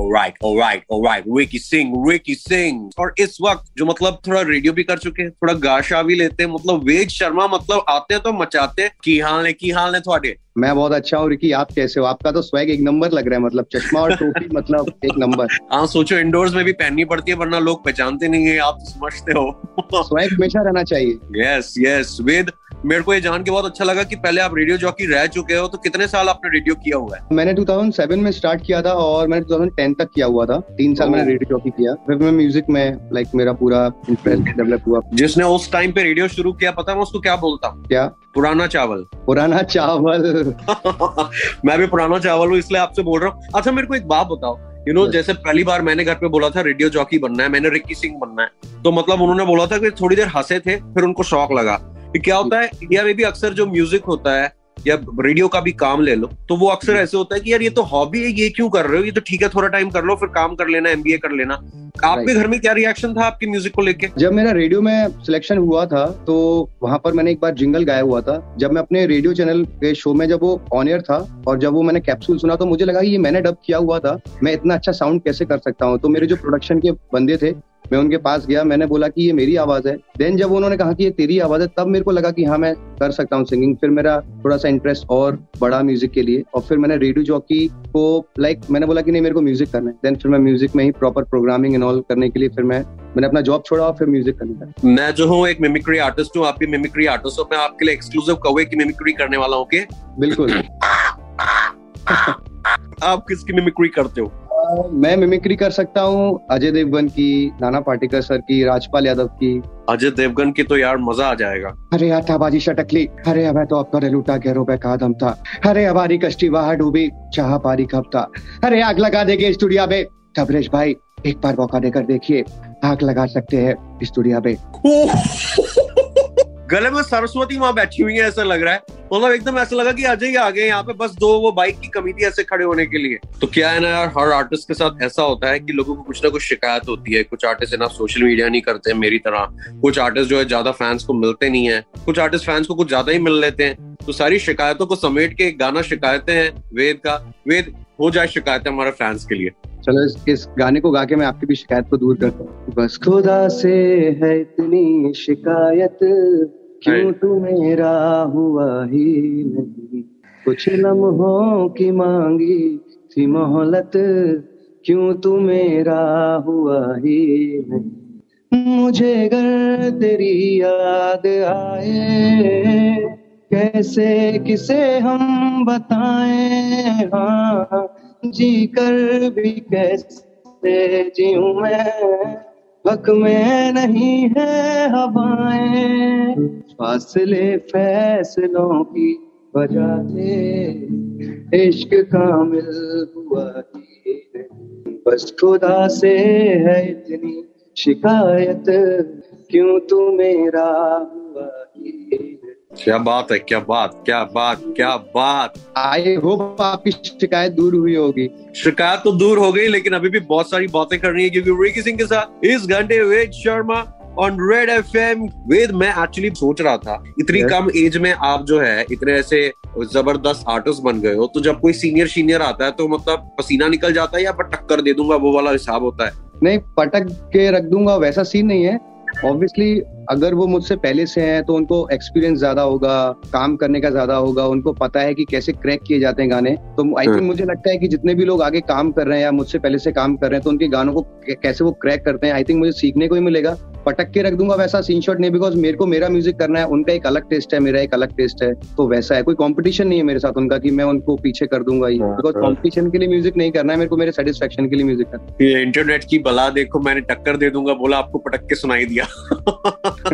Alright, alright, alright. Ricky Singh, Ricky Singh. और इस वक्त जो मतलब थोड़ा रेडियो भी कर चुके हैं थोड़ा गाशा भी लेते हैं मतलब वेद शर्मा मतलब आते हैं तो मचाते हैं। की हाल है की हाल है थोड़े? मैं बहुत अच्छा हूँ रिकी आप कैसे हो? आपका तो स्वैग एक नंबर लग रहा है मतलब चश्मा और टोपी मतलब एक नंबर हाँ सोचो इंडोर्स में भी पहननी पड़ती है वरना लोग पहचानते नहीं है आप तो समझते हो। स्वैग हमेशा रहना चाहिए। यस यस वेद मेरे को ये जान के बहुत अच्छा लगा कि पहले आप रेडियो जॉकी रह चुके हो तो कितने साल आपने रेडियो किया हुआ है? मैंने 2007 में स्टार्ट किया था और मैंने 2010 तक किया हुआ था। तीन साल मैंने रेडियो जॉकी किया। फिर मैं म्यूज़िक में लाइक मेरा पूरा इंटरेस्ट डेवलप हुआ। जिसने उस टाइम पे रेडियो शुरू किया पता मैं उसको क्या बोलता हूँ? क्या? पुराना चावल। पुराना चावल। मैं भी पुराना चावल हूँ इसलिए आपसे बोल रहा हूँ। अच्छा मेरे को एक बात बताओ। यू नो जैसे पहली बार मैंने घर पे बोला था रेडियो जॉकी बनना है मैंने रिक्की सिंह बनना है। तो मतलब उन्होंने बोला था कि थोड़ी देर हंसे थे फिर उनको शौक लगा। क्या होता है इंडिया में भी अक्सर जो म्यूज़िक होता है या रेडियो का भी काम ले लो तो वो अक्सर ऐसे होता है कि यार ये तो हॉबी है ये क्यों कर रहे हो? ये तो ठीक है थोड़ा टाइम कर लो फिर काम कर लेना एमबीए कर लेना। आपके घर में क्या रिएक्शन था आपके म्यूज़िक को लेके? जब मेरा रेडियो में सिलेक्शन हुआ था तो वहाँ पर मैंने एक बार जिंगल गाया हुआ था। जब मैं अपने रेडियो चैनल के शो में जब वो ऑन एयर था और जब वो मैंने कैप्सूल सुना तो मुझे लगा कि ये मैंने डब किया हुआ था। मैं इतना अच्छा साउंड कैसे कर सकता हूँ? तो मेरे जो प्रोडक्शन के बंदे थे मैं उनके पास गया मैंने बोला कि ये मेरी आवाज़ है। देन जब उन्होंने कहा कि ये तेरी आवाज़ है तब मेरे को लगा कि हाँ मैं कर सकता हूँ सिंगिंग फिर मेरा थोड़ा सा इंटरेस्ट और बड़ा म्यूज़िक के लिए और फिर मैंने रेडियो जॉकी को लाइक मैंने बोला कि नहीं मेरे को म्यूज़िक करना है। देन फिर मैं म्यूज़िक में ही प्रॉपर प्रोग्रामिंग एंड ऑल करने के लिए फिर मैं मैंने अपना जॉब छोड़ा और फिर म्यूज़िक करने लगा। मैं जो हूँ एक मिमिक्री आर्टिस्ट हूँ। आपकी मिमिक्री आर्टिस्ट हूँ। मैं आपके लिए एक्सक्लूसिव कौवे की मिमिक्री करने वाला हूँ बिल्कुल। आप किसकी मिमिक्री करते हो? मैं मिमिक्री कर सकता हूँ अजय देवगन की नाना पाटेकर सर की राजपाल यादव की। अजय देवगन की तो यार मज़ा आ जाएगा। अरे यार था बाजी शटकली। अरे अब तो आपका लूटा गहरों पे का दम था। अरे हमारी कश्ती वहाँ डूबी चाह पारी कब था। अरे आग लगा देंगे स्टूडियो पे तबरेश भाई एक बार मौका देकर देखिए आग लगा सकते हैं स्टूडियो पे गले में सरस्वती माँ बैठी हुई है ऐसा लग रहा है। मतलब एकदम ऐसा लगा कि अजय ही आ गए यहाँ पे बस दो वो बाइक की कमी थी ऐसे खड़े होने के लिए। तो क्या है ना यार हर आर्टिस्ट के साथ ऐसा होता है कि लोगों को कुछ ना कुछ शिकायत होती है। कुछ आर्टिस्ट है ना सोशल मीडिया नहीं करते मेरी तरह। कुछ आर्टिस्ट जो है ज़्यादा फैंस को मिलते नहीं है। कुछ आर्टिस्ट फैंस को कुछ ज़्यादा ही मिल लेते हैं। तो सारी शिकायतों को समेट के गाना शिकायतें हैं वेद का। वेद हो जाए शिकायतें हमारे फैंस के लिए। चलो इस, इस गाने को गा के मैं आपकी भी शिकायत को दूर करता हूँ। बस खुदा से है इतनी शिकायत। क्यों तू मेरा हुआ ही नहीं? कुछ लम्हों की मांगी थी मोहलत क्यों तू मेरा हुआ ही नहीं? मुझे घर तेरी याद आए कैसे किसे हम बताएँ? हाँ जी कर भी कैसे जीऊं मैं? हक में नहीं है हवाएँ। फासले फैसलों की वजह से इश्क कामिल हुआ ही बस खुदा से है इतनी शिकायत, क्यों तू मेरा हुआ ही नहीं क्या बात है क्या बात क्या बात क्या बात। आई होप आपकी शिकायत दूर हुई होगी। शिकायत तो दूर हो गई लेकिन अभी भी बहुत सारी बातें करनी है क्योंकि रिकी सिंह के साथ इस घंटे Ved Sharma on Red FM M Ved मैं एक्चुअली सोच रहा था इतनी Yes. कम एज में आप जो है इतने ऐसे ज़बरदस्त आर्टिस्ट बन गए हो तो जब कोई सीनियर सीनियर आता है तो मतलब पसीना निकल जाता है या पटक कर दे दूँगा वो वाला हिसाब होता है? नहीं पटक के रख दूँगा वैसा सीन नहीं है। ऑब्वियसली अगर वो मुझसे पहले से हैं तो उनको एक्सपीरियंस ज़्यादा होगा काम करने का ज़्यादा होगा उनको पता है कि कैसे क्रैक किए जाते हैं गाने। तो आई थिंक हाँ। मुझे लगता है कि जितने भी लोग आगे काम कर रहे हैं या मुझसे पहले से काम कर रहे हैं तो उनके गानों को कैसे वो क्रैक करते हैं आई थिंक मुझे सीखने को ही मिलेगा। पटक के रख दूँगा वैसा सीन शॉट नहीं बिकॉज़ मेरे को मेरा म्यूज़िक करना है उनका एक अलग टेस्ट है मेरा एक अलग टेस्ट है तो वैसा है। कोई कंपटीशन नहीं है मेरे साथ उनका कि मैं उनको पीछे कर दूँगा ही। हाँ, बिकॉज़ हाँ। कंपटीशन के लिए म्यूज़िक नहीं करना है मेरे को मेरे सेटिस्फेक्शन के लिए म्यूज़िक करना इंटरनेट की बला देखो मैंने टक्कर दे दूँगा बोला आपको पटक के सुनाई दिया।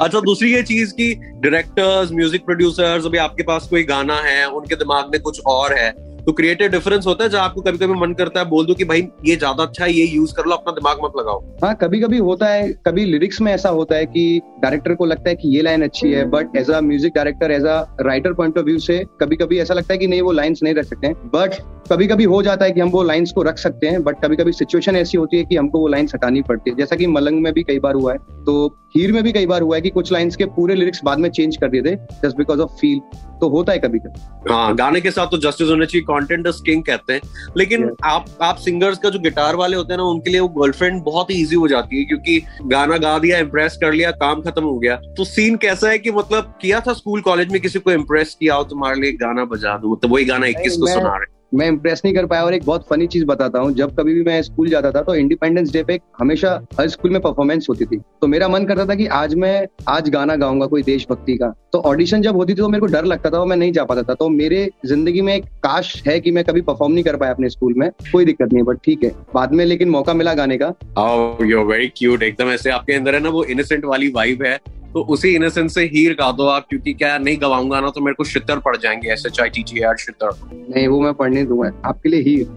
अच्छा दूसरी ये चीज़ की डायरेक्टर्स म्यूज़िक प्रोड्यूसर्स अभी आपके पास कोई गाना है, उनके दिमाग में कुछ और है तो क्रिएटिव डिफरेंस होता है जहाँ आपको कभी कभी मन करता है बोल दो कि भाई ये ज़्यादा अच्छा है ये यूज़ कर लो अपना दिमाग मत लगाओ। हाँ कभी कभी होता है कभी लिरिक्स में ऐसा होता है कि डायरेक्टर को लगता है कि ये लाइन अच्छी है but as a music director as a writer point of view से कभी कभी ऐसा लगता है कि नहीं वो लाइन्स नहीं रख सकते हैं। बट कभी कभी हो जाता है कि हम वो लाइंस को रख सकते हैं बट कभी कभी सिचुएशन ऐसी होती है कि हमको वो लाइंस हटानी पड़ती है। जैसा कि मलंग में भी कई बार हुआ है तो हीर में भी कई बार हुआ है कि कुछ लाइंस के पूरे लिरिक्स बाद में चेंज कर दिए थे जस्ट बिकॉज़ ऑफ़ फील तो होता है कभी कभी हाँ गाने के साथ तो जस्टिस होना चाहिए कंटेंट इज़ किंग कहते हैं। लेकिन yeah. आप आप सिंगर्स का जो गिटार वाले होते हैं ना उनके लिए वो गर्लफ्रेंड बहुत ही ईजी हो जाती है क्योंकि गाना गा दिया इम्प्रेस कर लिया काम खत्म हो गया। तो सीन कैसा है कि मतलब किया था स्कूल कॉलेज में किसी को इम्प्रेस किया हो तुम्हारे लिए गाना बजा दो? मतलब वही गाना इक्कीस को सुना रहे मैं इम्प्रेस नहीं कर पाया और एक बहुत फनी चीज़ बताता हूँ। जब कभी भी मैं स्कूल जाता था तो इंडिपेंडेंस डे पे हमेशा हर स्कूल में परफॉर्मेंस होती थी। तो मेरा मन करता था कि आज मैं आज गाना गाऊँगा कोई देशभक्ति का। तो ऑडिशन जब होती थी तो मेरे को डर लगता था और मैं नहीं जा पाता था। तो मेरे ज़िंदगी में एक काश है कि मैं कभी परफॉर्म नहीं कर पाया अपने स्कूल में। कोई दिक्कत नहीं बट ठीक है। बाद में लेकिन मौका मिला गाने का। वेरी oh, क्यूट एकदम ऐसे आपके अंदर है ना वो इनोसेंट वाली वाइब है। तो उसी इनोसेंस से हीर गा दो आप क्योंकि क्या नहीं गवाऊंगा ना तो मेरे को शितर पड़ जाएंगे S H I T T R शितर नहीं वो मैं पढ़ने दूंगा आपके लिए हीर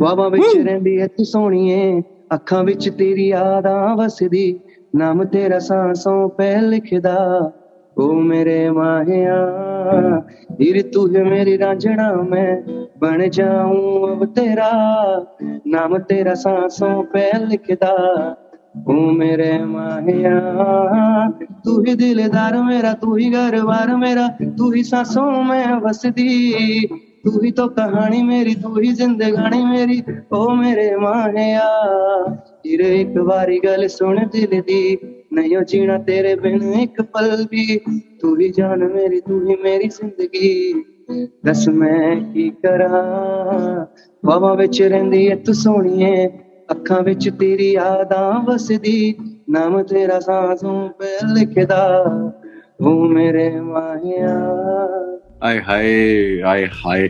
ਵਾਵਾ ਵਿੱਚ ਰਹਿੰਦੀ ਐ ਤੂੰ ਸੋਹਣੀਏ ਅੱਖਾਂ ਵਿੱਚ ਤੇਰੀ ਯਾਦਾਂ ਵਸਦੀ ਨਾਮ ਤੇਰਾ ਸਾਂਸੋਂ ਪੈ ਲਿਖਦਾ ओ मेरे माहिया हीर तू है मेरी रांझना मैं बन जाऊं अब तेरा नाम तेरा सांसों पे लिखदा ओ मेरे माहिया तू ही दिलदार मेरा तू ही घर बार मेरा तू ही सांसों में बसदी तू ही तो कहानी मेरी तू ही जिंदगानी मेरी ओ मेरे माहिया तेरे एक बारी गल सुन दिल दी नहीं जीना तेरे बिन एक पल भी तू ही जान मेरी तू ही मेरी ज़िंदगी दस मैं की करा बाबा बिच रही है तू सोनिए ਅੱਖਾਂ ਵਿੱਚ ਤੇਰੀ ਯਾਦਾਂ ਵਸਦੀ ਨਾਮ ਤੇਰਾ ਸਾਂਸੋਂ ਪੇ ਲਿਖਦਾ ਉਹ ਮੇਰੇ ਮਾਹਿਆ आय हाय आय हाय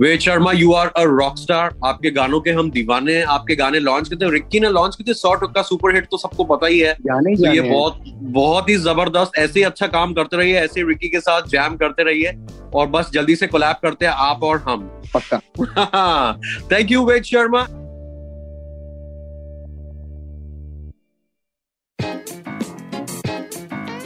Ved Sharma you are a rock star आपके गानों के हम दीवाने हैं आपके गाने लॉन्च किए थे रिक्की ने लॉन्च किए थे सौ टक्का सुपर हिट तो सबको पता ही है जाने तो ये बहुत बहुत ही जबरदस्त ऐसे ही अच्छा काम करते रहिए ऐसे रिक्की के साथ जैम करते रहिए और बस जल्दी से कोलैब करते हैं आप और हम पक्का thank you Ved Sharma